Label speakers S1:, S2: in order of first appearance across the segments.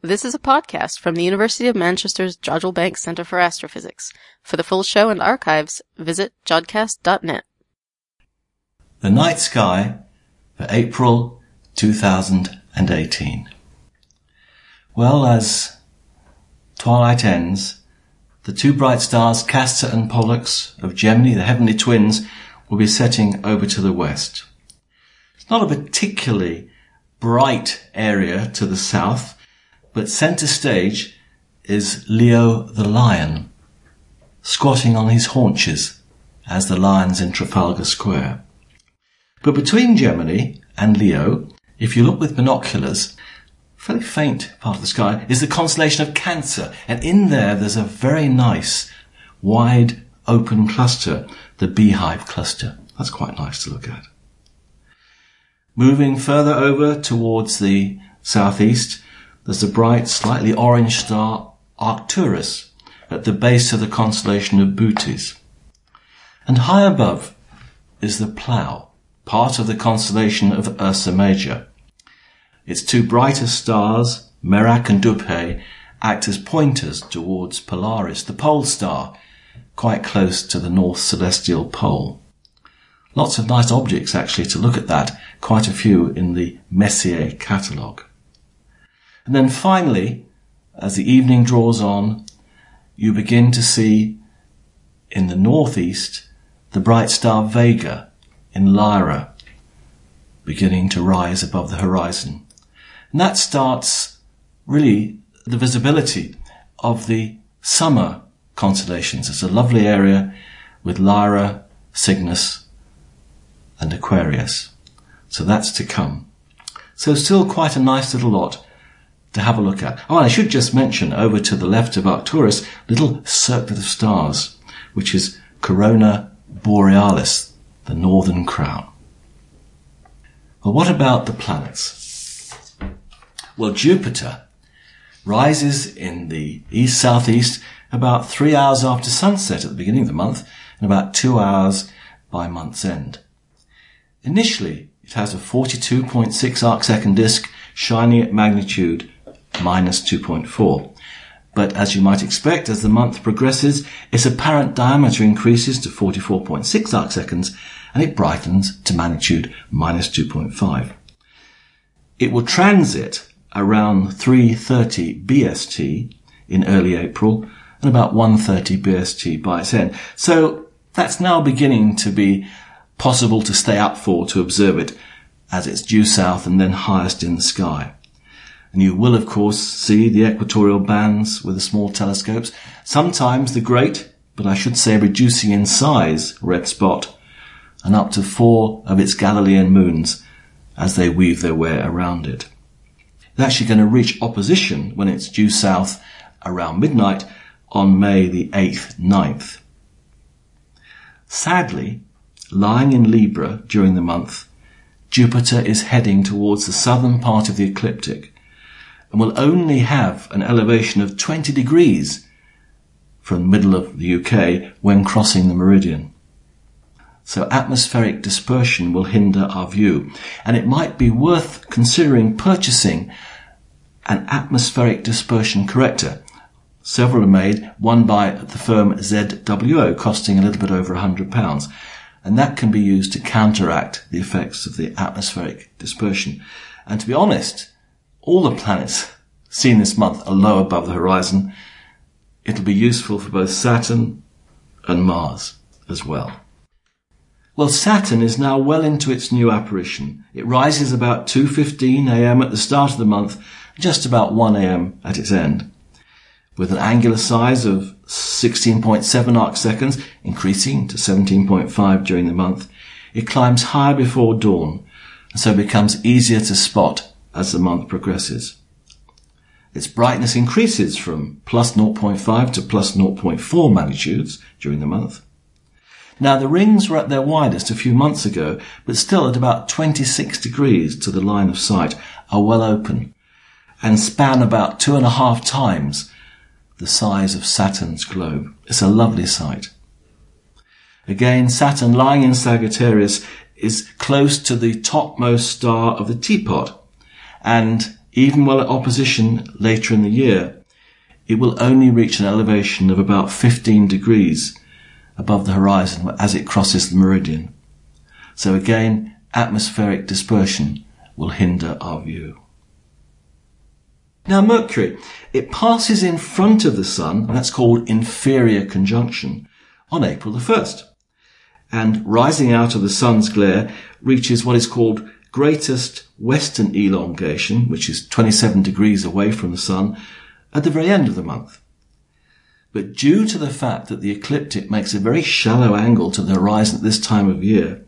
S1: This is a podcast from the University of Manchester's Jodrell Bank Centre for Astrophysics. For the full show and archives, visit jodcast.net.
S2: The night sky for April 2018. Well, as twilight ends, the two bright stars, Castor and Pollux of Gemini, the heavenly twins, will be setting over to the west. It's not a particularly bright area to the south, but center stage is Leo the lion, squatting on his haunches as the lions in Trafalgar Square. But between Gemini and Leo, if you look with binoculars, fairly faint part of the sky is the constellation of Cancer, and in there there's a very nice wide open cluster, the beehive cluster. That's quite nice to look at. Moving further over towards the southeast, there's the bright, slightly orange star Arcturus at the base of the constellation of Bootes. And high above is the Plough, part of the constellation of Ursa Major. Its two brightest stars, Merak and Dubhe, act as pointers towards Polaris, the pole star, quite close to the north celestial pole. Lots of nice objects actually to look at that, quite a few in the Messier catalogue. And then finally, as the evening draws on, you begin to see in the northeast the bright star Vega in Lyra beginning to rise above the horizon. And that starts really the visibility of the summer constellations. It's a lovely area with Lyra, Cygnus, and Aquarius. So that's to come. So still quite a nice little lot to have a look at. Oh, I should just mention over to the left of Arcturus, little circlet of stars, which is Corona Borealis, the northern crown. Well, what about the planets? Well, Jupiter rises in the east-southeast about three hours after sunset at the beginning of the month and about two hours by month's end. Initially, it has a 42.6 arc second disk shining at magnitude minus 2.4. But as you might expect, as the month progresses, its apparent diameter increases to 44.6 arc seconds and it brightens to magnitude minus 2.5. It will transit around 3.30 BST in early April and about 1.30 BST by its end. So that's now beginning to be possible to stay up for to observe it as it's due south and then highest in the sky. And you will, of course, see the equatorial bands with the small telescopes, sometimes the great, but I should say reducing in size, red spot, and up to four of its Galilean moons as they weave their way around it. It's actually going to reach opposition when it's due south around midnight on May the 8th, 9th. Sadly, lying in Libra during the month, Jupiter is heading towards the southern part of the ecliptic and will only have an elevation of 20 degrees from the middle of the UK when crossing the meridian. So atmospheric dispersion will hinder our view, and it might be worth considering purchasing an atmospheric dispersion corrector. Several are made, one by the firm ZWO costing a little bit over £100 and that can be used to counteract the effects of the atmospheric dispersion. And to be honest, all the planets seen this month are low above the horizon. It'll be useful for both Saturn and Mars as well. Well, Saturn is now well into its new apparition. It rises about 2.15 am at the start of the month, just about 1 am at its end with an angular size of 16.7 arc seconds, increasing to 17.5 during the month. It climbs higher before dawn, and so becomes easier to spot as the month progresses. Its brightness increases from plus 0.5 to plus 0.4 magnitudes during the month. Now the rings were at their widest a few months ago, but still at about 26 degrees to the line of sight are well open and span about two and a half times the size of Saturn's globe. It's a lovely sight. Again, Saturn lying in Sagittarius is close to the topmost star of the teapot. And even while at opposition later in the year, it will only reach an elevation of about 15 degrees above the horizon as it crosses the meridian. So again, atmospheric dispersion will hinder our view. Now Mercury, it passes in front of the Sun, and that's called inferior conjunction, on April the 1st. And rising out of the Sun's glare reaches what is called greatest western elongation, which is 27 degrees away from the Sun, at the very end of the month. But due to the fact that the ecliptic makes a very shallow angle to the horizon at this time of year,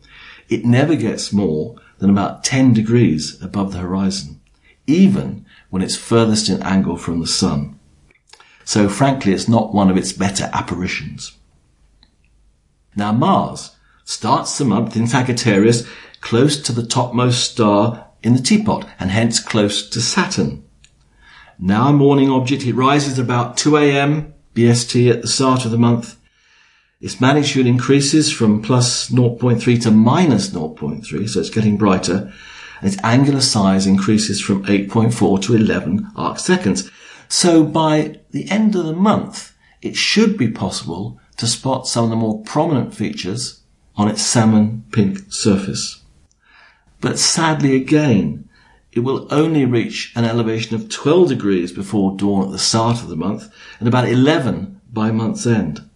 S2: it never gets more than about 10 degrees above the horizon, even when it's furthest in angle from the sun. So frankly, it's not one of its better apparitions. Now Mars starts the month in Sagittarius close to the topmost star in the teapot and hence close to Saturn. Now a morning object, it rises about 2 a.m. BST at the start of the month. Its magnitude increases from plus 0.3 to minus 0.3, so it's getting brighter and its angular size increases from 8.4 to 11 arc seconds. So by the end of the month, it should be possible to spot some of the more prominent features on its salmon pink surface. But sadly again, it will only reach an elevation of 12 degrees before dawn at the start of the month and about 11 by month's end.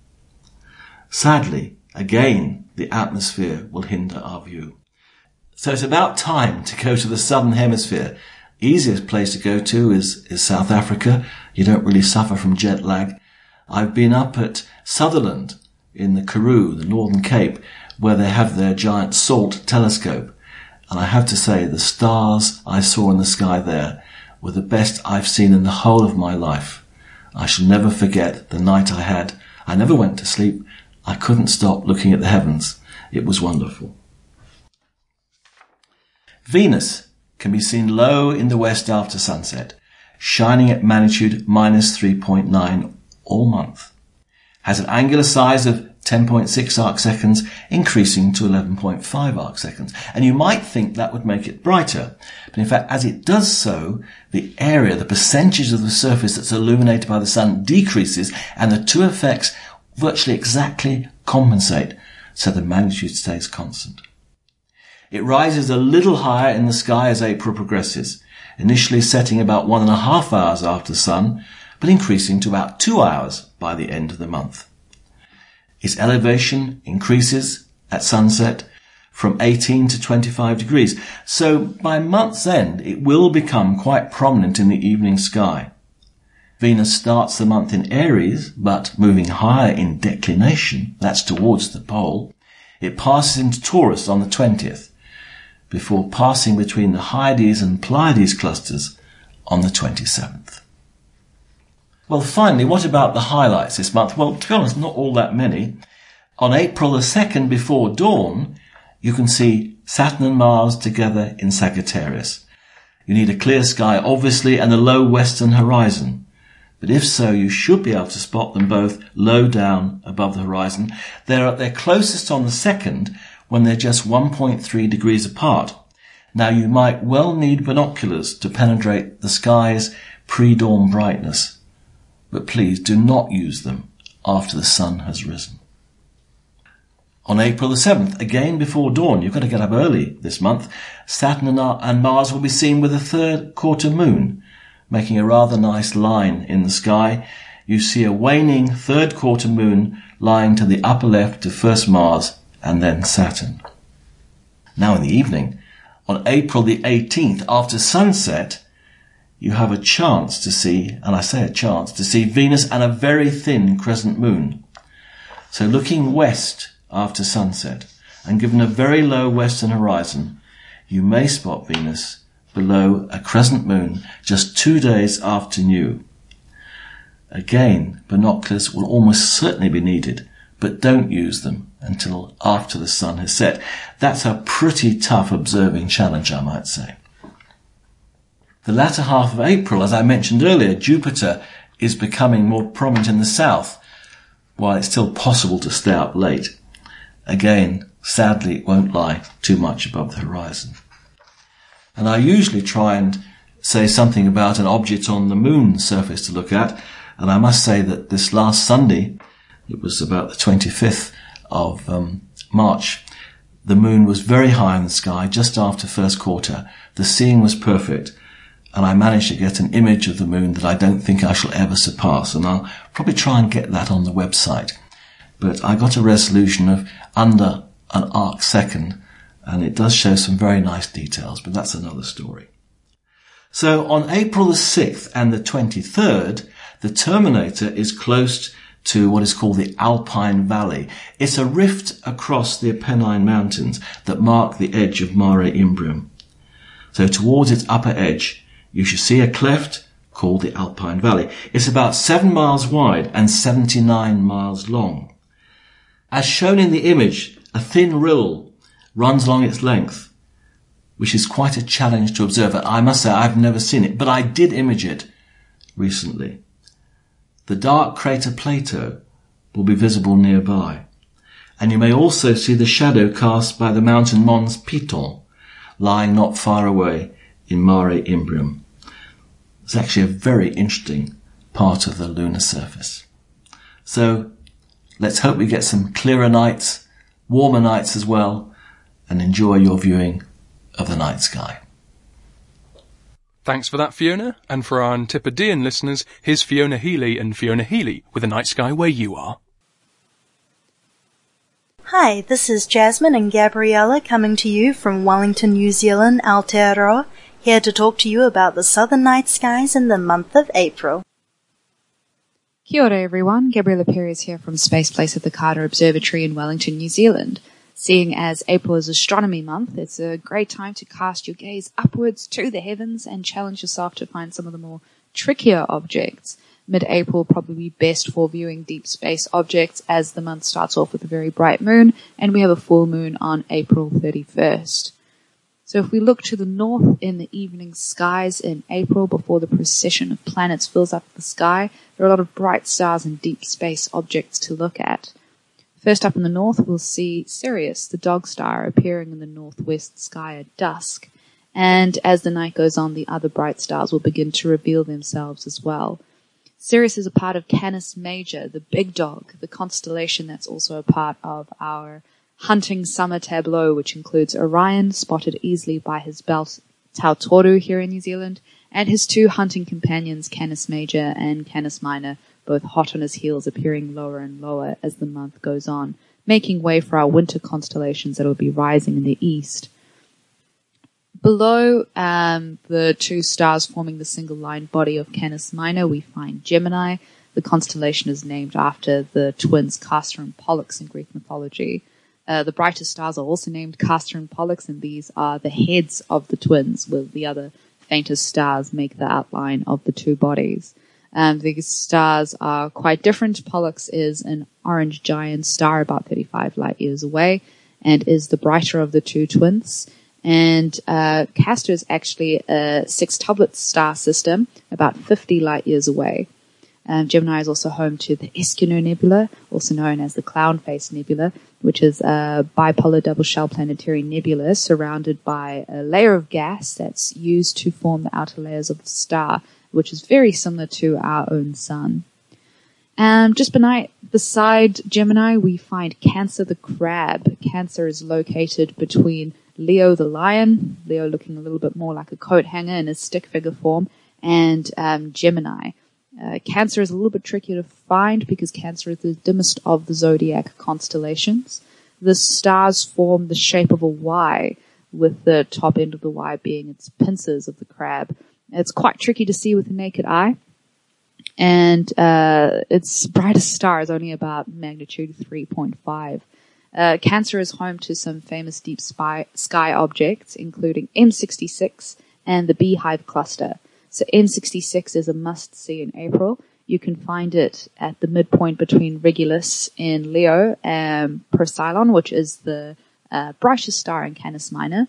S2: Sadly, again, the atmosphere will hinder our view. So it's about time to go to the southern hemisphere. Easiest place to go to is, is South Africa. You don't really suffer from jet lag. I've been up at Sutherland in the Karoo, the Northern Cape, where they have their giant SALT telescope. And I have to say the stars I saw in the sky there were the best I've seen in the whole of my life. I shall never forget the night I had. I never went to sleep. I couldn't stop looking at the heavens. It was wonderful. Venus can be seen low in the west after sunset, shining at magnitude minus 3.9 all month. Has an angular size of 10.6 arc seconds, increasing to 11.5 arc seconds. And you might think that would make it brighter. But in fact, as it does so, the area, the percentage of the surface that's illuminated by the sun decreases and the two effects virtually exactly compensate. So the magnitude stays constant. It rises a little higher in the sky as April progresses, initially setting about one and a half hours after sun, but increasing to about two hours by the end of the month. Its elevation increases at sunset from 18 to 25 degrees, so by month's end it will become quite prominent in the evening sky. Venus starts the month in Aries, but moving higher in declination, that's towards the pole, it passes into Taurus on the 20th, before passing between the Hyades and Pleiades clusters on the 27th. Well, finally, what about the highlights this month? Well, to be honest, not all that many. On April the 2nd before dawn, you can see Saturn and Mars together in Sagittarius. You need a clear sky, obviously, and a low western horizon. But if so, you should be able to spot them both low down above the horizon. They're at their closest on the 2nd when they're just 1.3 degrees apart. Now you might well need binoculars to penetrate the sky's pre-dawn brightness, but please do not use them after the sun has risen. On April the 7th, again before dawn, you've got to get up early this month, Saturn and Mars will be seen with a third quarter moon, making a rather nice line in the sky. You see a waning third quarter moon lying to the upper left of first Mars and then Saturn. Now in the evening, on April the 18th, after sunset, you have a chance to see, and I say a chance, to see Venus and a very thin crescent moon. So looking west after sunset, and given a very low western horizon, you may spot Venus below a crescent moon just two days after new. Again, binoculars will almost certainly be needed, but don't use them until after the sun has set. That's a pretty tough observing challenge, I might say. The latter half of April, as I mentioned earlier, Jupiter is becoming more prominent in the south, while it's still possible to stay up late. Again, sadly, it won't lie too much above the horizon. And I usually try and say something about an object on the moon's surface to look at. And I must say that this last Sunday, it was about the 25th of um, March, the moon was very high in the sky just after first quarter. The seeing was perfect and I managed to get an image of the moon that I don't think I shall ever surpass. And I'll probably try and get that on the website. But I got a resolution of under an arc second and it does show some very nice details, but that's another story. So on April the 6th and the 23rd, the Terminator is close to what is called the Alpine Valley. It's a rift across the Apennine Mountains that mark the edge of Mare Imbrium. So towards its upper edge, you should see a cleft called the Alpine Valley. It's about seven miles wide and 79 miles long. As shown in the image, a thin rill runs along its length, which is quite a challenge to observe. I must say I've never seen it, but I did image it recently. The dark crater Plato will be visible nearby. And you may also see the shadow cast by the mountain Mons Piton, lying not far away in Mare Imbrium. It's actually a very interesting part of the lunar surface. So let's hope we get some clearer nights, warmer nights as well, and enjoy your viewing of the night sky.
S3: Thanks for that, Fiona. And for our Antipodean listeners, here's Fiona Healy and Fiona Healy with a night sky where you are.
S4: Hi, this is Jasmine and Gabriella coming to you from Wellington, New Zealand, Aotearoa, here to talk to you about the southern night skies in the month of April.
S5: Kia ora everyone, Gabriella Perez here from Space Place at the Carter Observatory in Wellington, New Zealand. Seeing as April is astronomy month, it's a great time to cast your gaze upwards to the heavens and challenge yourself to find some of the more trickier objects. Mid-April probably best for viewing deep space objects as the month starts off with a very bright moon and we have a full moon on April 31st. So if we look to the north in the evening skies in April before the procession of planets fills up the sky, there are a lot of bright stars and deep space objects to look at. First up in the north, we'll see Sirius, the dog star, appearing in the northwest sky at dusk. And as the night goes on, the other bright stars will begin to reveal themselves as well. Sirius is a part of Canis Major, the big dog, the constellation that's also a part of our hunting summer tableau, which includes Orion, spotted easily by his belt Tautoru here in New Zealand, and his two hunting companions, Canis Major and Canis Minor, both hot on his heels, appearing lower and lower as the month goes on, making way for our winter constellations that will be rising in the east. Below um, the two stars forming the single line body of Canis Minor, we find Gemini. The constellation is named after the twins Castor and Pollux in Greek mythology. Uh, the brightest stars are also named Castor and Pollux, and these are the heads of the twins, with the other faintest stars make the outline of the two bodies. Um, these stars are quite different. Pollux is an orange giant star about 35 light years away and is the brighter of the two twins. And uh, Castor is actually a sextuplet star system about 50 light years away. Um, Gemini is also home to the Eskimo Nebula, also known as the Clown Face Nebula, which is a bipolar double shell planetary nebula surrounded by a layer of gas that's used to form the outer layers of the star which is very similar to our own sun. And just beside Gemini, we find Cancer the crab. Cancer is located between Leo the lion, Leo looking a little bit more like a coat hanger in a stick figure form, and um, Gemini. Uh, cancer is a little bit trickier to find because Cancer is the dimmest of the zodiac constellations. The stars form the shape of a Y, with the top end of the Y being its pincers of the crab. It's quite tricky to see with the naked eye. And uh, its brightest star is only about magnitude 3.5. Uh, Cancer is home to some famous deep spy, sky objects, including M66 and the Beehive Cluster. So M66 is a must see in April. You can find it at the midpoint between Regulus in Leo and Procyon, which is the uh, brightest star in Canis Minor.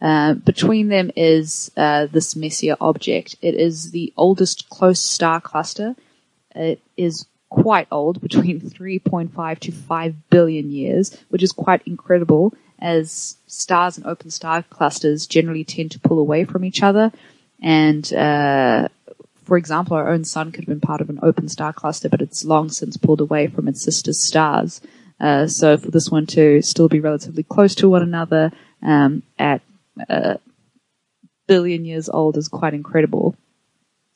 S5: Uh, between them is uh, this Messier object. It is the oldest close star cluster. It is quite old, between 3.5 to 5 billion years, which is quite incredible as stars and open star clusters generally tend to pull away from each other. And, uh, for example, our own sun could have been part of an open star cluster, but it's long since pulled away from its sister stars. Uh, so for this one to still be relatively close to one another um, at a uh, billion years old is quite incredible.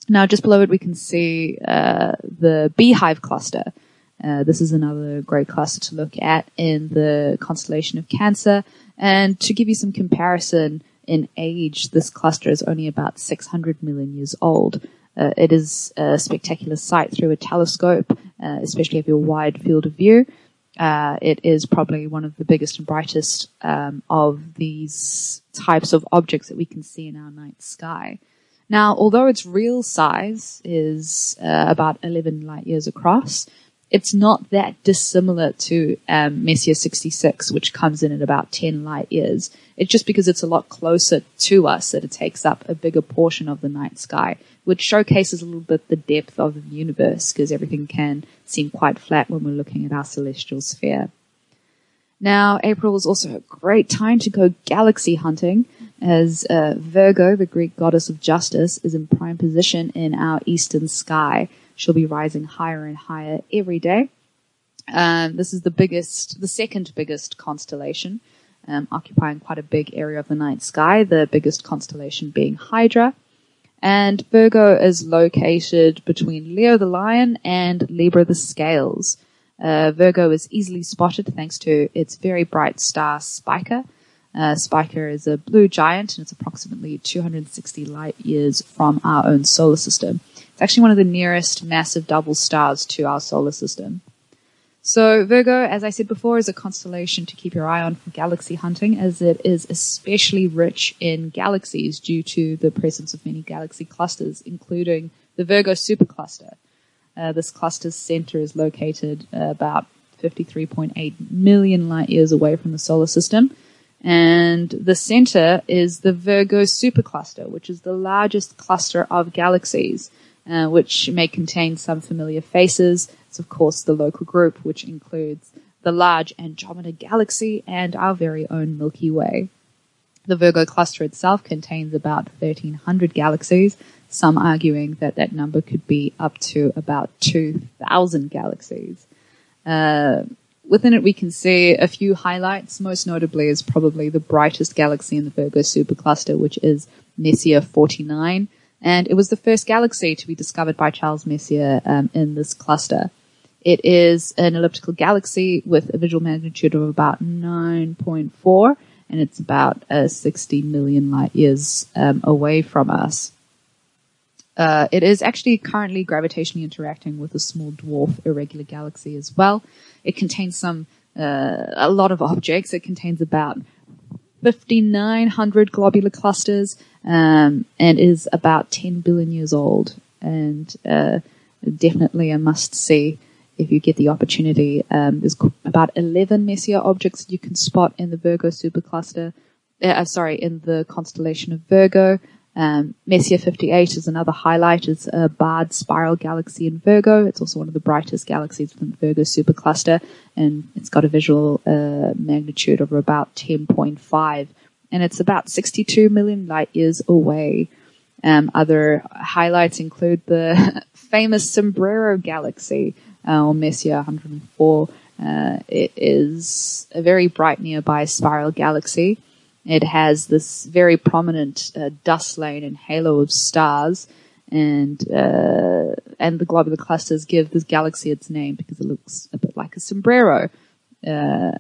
S5: Now, just below it, we can see uh, the Beehive cluster. Uh, this is another great cluster to look at in the constellation of Cancer. And to give you some comparison in age, this cluster is only about 600 million years old. Uh, it is a spectacular sight through a telescope, uh, especially if you have a wide field of view. Uh, it is probably one of the biggest and brightest um, of these types of objects that we can see in our night sky. Now, although its real size is uh, about 11 light years across, it's not that dissimilar to um, Messier 66, which comes in at about 10 light years. It's just because it's a lot closer to us that it takes up a bigger portion of the night sky, which showcases a little bit the depth of the universe, because everything can seem quite flat when we're looking at our celestial sphere. Now, April is also a great time to go galaxy hunting, as uh, Virgo, the Greek goddess of justice, is in prime position in our eastern sky. She'll be rising higher and higher every day. Um, this is the biggest, the second biggest constellation, um, occupying quite a big area of the night sky. The biggest constellation being Hydra, and Virgo is located between Leo the Lion and Libra the Scales. Uh, Virgo is easily spotted thanks to its very bright star Spica. Uh, Spica is a blue giant and it's approximately 260 light years from our own solar system. It's actually one of the nearest massive double stars to our solar system. So Virgo, as I said before, is a constellation to keep your eye on for galaxy hunting as it is especially rich in galaxies due to the presence of many galaxy clusters, including the Virgo supercluster. Uh, this cluster's center is located uh, about 53.8 million light years away from the solar system. And the center is the Virgo supercluster, which is the largest cluster of galaxies, uh, which may contain some familiar faces. It's of course the local group, which includes the large Andromeda galaxy and our very own Milky Way. The Virgo cluster itself contains about 1300 galaxies, some arguing that that number could be up to about 2,000 galaxies. Uh, within it, we can see a few highlights. Most notably is probably the brightest galaxy in the Virgo supercluster, which is Messier 49. And it was the first galaxy to be discovered by Charles Messier um, in this cluster. It is an elliptical galaxy with a visual magnitude of about 9.4, and it's about uh, 60 million light years um, away from us. Uh, it is actually currently gravitationally interacting with a small dwarf irregular galaxy as well. It contains some, uh, a lot of objects. It contains about 5,900 globular clusters, um, and is about 10 billion years old. And, uh, definitely a must see if you get the opportunity. Um, there's about 11 Messier objects you can spot in the Virgo supercluster. Uh, sorry, in the constellation of Virgo. Um, Messier 58 is another highlight. It's a barred spiral galaxy in Virgo. It's also one of the brightest galaxies within the Virgo supercluster, and it's got a visual uh, magnitude of about 10.5, and it's about 62 million light years away. Um, other highlights include the famous Sombrero galaxy, uh, or Messier 104. Uh, it is a very bright nearby spiral galaxy. It has this very prominent uh, dust lane and halo of stars, and uh, and the globular clusters give this galaxy its name because it looks a bit like a sombrero, uh,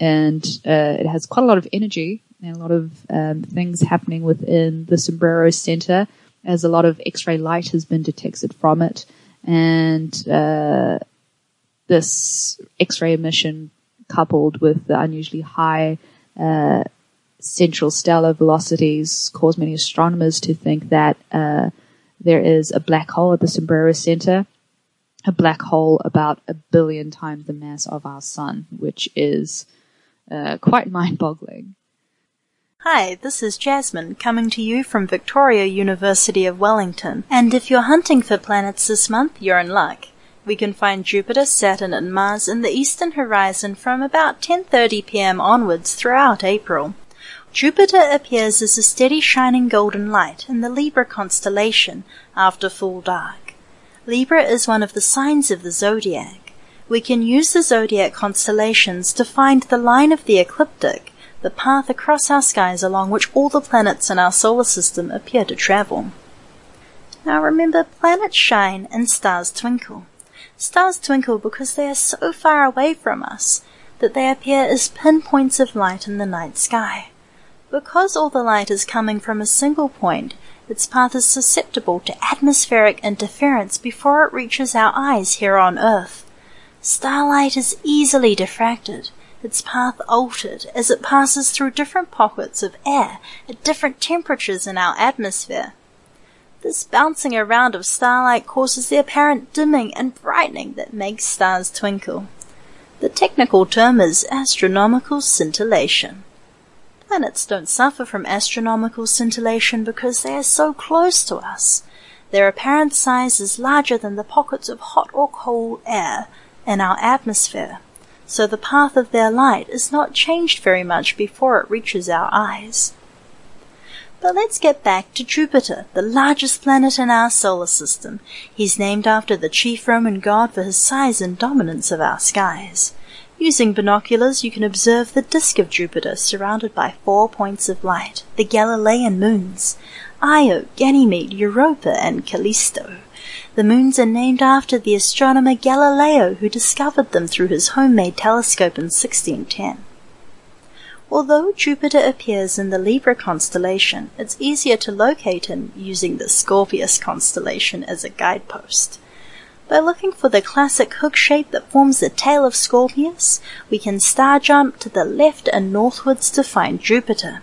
S5: and uh, it has quite a lot of energy and a lot of um, things happening within the sombrero center, as a lot of X-ray light has been detected from it, and uh, this X-ray emission coupled with the unusually high uh, central stellar velocities cause many astronomers to think that uh, there is a black hole at the Sombrero Center, a black hole about a billion times the mass of our sun, which is uh, quite mind-boggling.
S4: Hi, this is Jasmine coming to you from Victoria University of Wellington. And if you're hunting for planets this month, you're in luck. We can find Jupiter, Saturn and Mars in the eastern horizon from about 10:30 p.m. onwards throughout April. Jupiter appears as a steady shining golden light in the Libra constellation after full dark. Libra is one of the signs of the zodiac. We can use the zodiac constellations to find the line of the ecliptic, the path across our skies along which all the planets in our solar system appear to travel. Now remember, planets shine and stars twinkle. Stars twinkle because they are so far away from us that they appear as pinpoints of light in the night sky. Because all the light is coming from a single point, its path is susceptible to atmospheric interference before it reaches our eyes here on Earth. Starlight is easily diffracted, its path altered as it passes through different pockets of air at different temperatures in our atmosphere. This bouncing around of starlight causes the apparent dimming and brightening that makes stars twinkle. The technical term is astronomical scintillation. Planets don't suffer from astronomical scintillation because they are so close to us. Their apparent size is larger than the pockets of hot or cold air in our atmosphere, so the path of their light is not changed very much before it reaches our eyes. But let's get back to Jupiter, the largest planet in our solar system. He's named after the chief Roman god for his size and dominance of our skies. Using binoculars, you can observe the disk of Jupiter surrounded by four points of light, the Galilean moons, Io, Ganymede, Europa, and Callisto. The moons are named after the astronomer Galileo who discovered them through his homemade telescope in 1610. Although Jupiter appears in the Libra constellation, it's easier to locate him using the Scorpius constellation as a guidepost. By looking for the classic hook shape that forms the tail of Scorpius, we can star jump to the left and northwards to find Jupiter.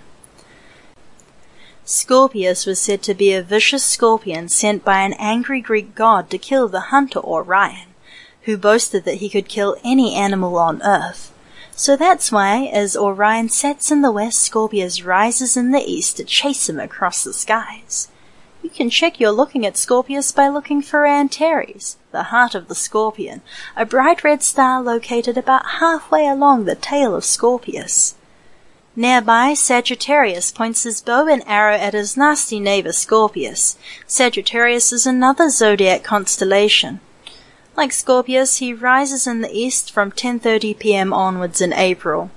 S4: Scorpius was said to be a vicious scorpion sent by an angry Greek god to kill the hunter Orion, who boasted that he could kill any animal on earth. So that's why, as Orion sets in the west, Scorpius rises in the east to chase him across the skies. You can check you're looking at Scorpius by looking for Antares, the heart of the scorpion, a bright red star located about halfway along the tail of Scorpius. Nearby, Sagittarius points his bow and arrow at his nasty neighbor Scorpius. Sagittarius is another zodiac constellation. Like Scorpius, he rises in the east from 10:30 p.m. onwards in April.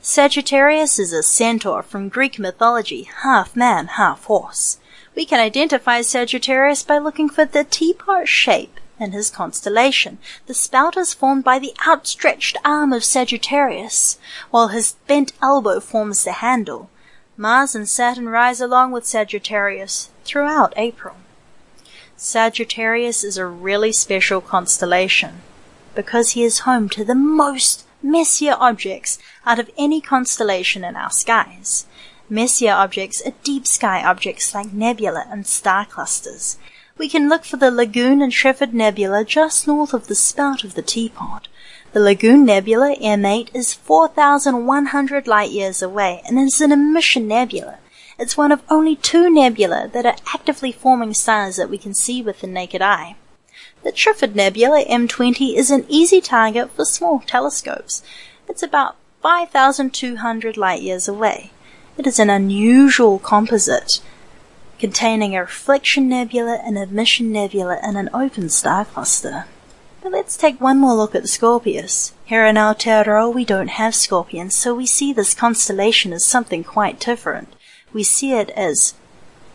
S4: Sagittarius is a centaur from Greek mythology, half man, half horse. We can identify Sagittarius by looking for the teapot shape in his constellation. The spout is formed by the outstretched arm of Sagittarius, while his bent elbow forms the handle. Mars and Saturn rise along with Sagittarius throughout April. Sagittarius is a really special constellation because he is home to the most Messier objects out of any constellation in our skies. Messier objects are deep sky objects like nebula and star clusters. We can look for the Lagoon and Trifid Nebula just north of the spout of the teapot. The Lagoon Nebula, M8, is 4,100 light years away and is an emission nebula. It's one of only two nebula that are actively forming stars that we can see with the naked eye. The Trifid Nebula, M20, is an easy target for small telescopes. It's about 5,200 light years away. It is an unusual composite containing a reflection nebula, an emission nebula, and an open star cluster. But let's take one more look at Scorpius. Here in Aotearoa we don't have scorpions, so we see this constellation as something quite different. We see it as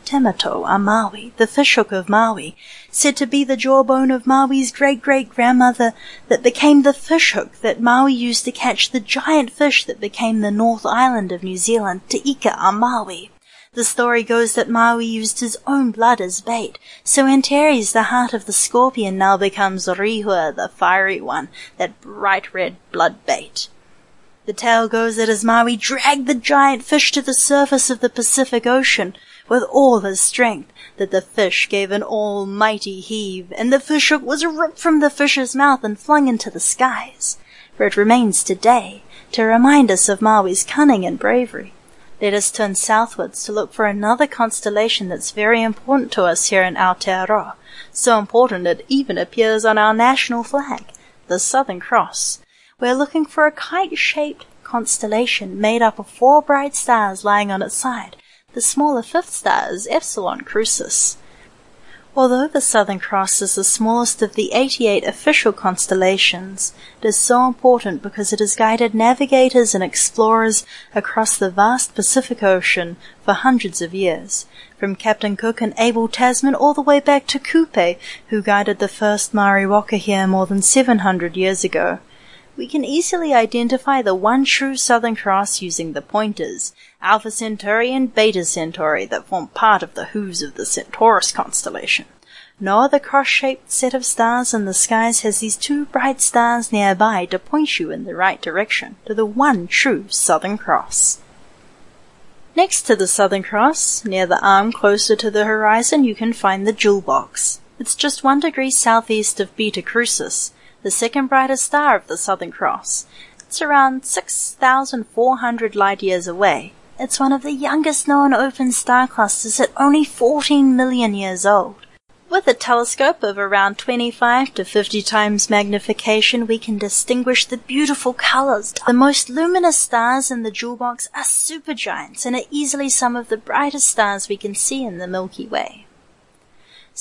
S4: Te Matau, a Maui, the fishhook of Maui, said to be the jawbone of Maui's great-great-grandmother that became the fishhook that Maui used to catch the giant fish that became the North Island of New Zealand, Te Ika a Maui. The story goes that Maui used his own blood as bait, so Antares, the heart of the scorpion, now becomes Rehua, the fiery one, that bright red blood bait. The tale goes that as Maui dragged the giant fish to the surface of the Pacific Ocean, with all his strength, that the fish gave an almighty heave, and the fishhook was ripped from the fish's mouth and flung into the skies, For it remains today to remind us of Maui's cunning and bravery. Let us turn southwards to look for another constellation that's very important to us here in Aotearoa, so important it even appears on our national flag, the Southern Cross. We're looking for a kite-shaped constellation made up of four bright stars lying on its side. The smaller fifth star is Epsilon Crucis. Although the Southern Cross is the smallest of the 88 official constellations, it is so important because it has guided navigators and explorers across the vast Pacific Ocean for hundreds of years, from Captain Cook and Abel Tasman all the way back to Kupe, who guided the first Maori waka here more than 700 years ago. We can easily identify the one true Southern Cross using the pointers, Alpha Centauri and Beta Centauri, that form part of the hooves of the Centaurus constellation. No other cross-shaped set of stars in the skies has these two bright stars nearby to point you in the right direction to the one true Southern Cross. Next to the Southern Cross, near the arm closer to the horizon, you can find the Jewel Box. It's just one degree southeast of Beta Crucis, the second brightest star of the Southern Cross. It's around 6,400 light years away. It's one of the youngest known open star clusters at only 14 million years old. With a telescope of around 25 to 50 times magnification, we can distinguish the beautiful colors. The most luminous stars in the jewel box are supergiants and are easily some of the brightest stars we can see in the Milky Way.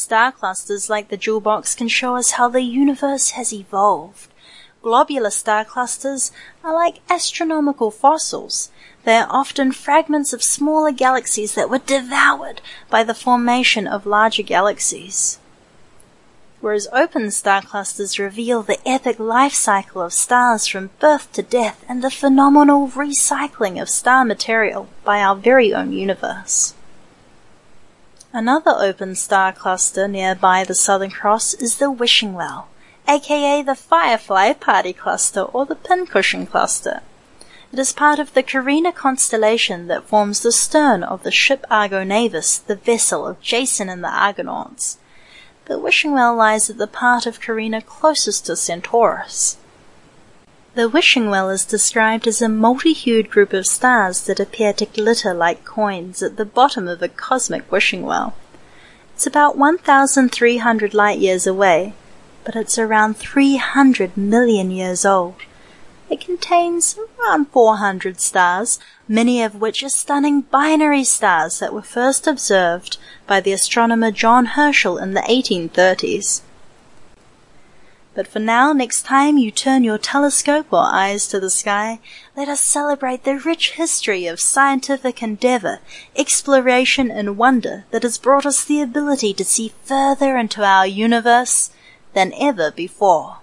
S4: Star clusters like the jewel box can show us how the universe has evolved. Globular star clusters are like astronomical fossils. They are often fragments of smaller galaxies that were devoured by the formation of larger galaxies. Whereas open star clusters reveal the epic life cycle of stars from birth to death and the phenomenal recycling of star material by our very own universe. Another open star cluster nearby the Southern Cross is the Wishing Well, aka the Firefly Party Cluster or the Pincushion Cluster. It is part of the Carina constellation that forms the stern of the ship Argo Navis, the vessel of Jason and the Argonauts. The Wishing Well lies at the part of Carina closest to Centaurus. The wishing well is described as a multi-hued group of stars that appear to glitter like coins at the bottom of a cosmic wishing well. It's about 1,300 light years away, but it's around 300 million years old. It contains around 400 stars, many of which are stunning binary stars that were first observed by the astronomer John Herschel in the 1830s. But for now, next time you turn your telescope or eyes to the sky, let us celebrate the rich history of scientific endeavor, exploration, and wonder that has brought us the ability to see further into our universe than ever before.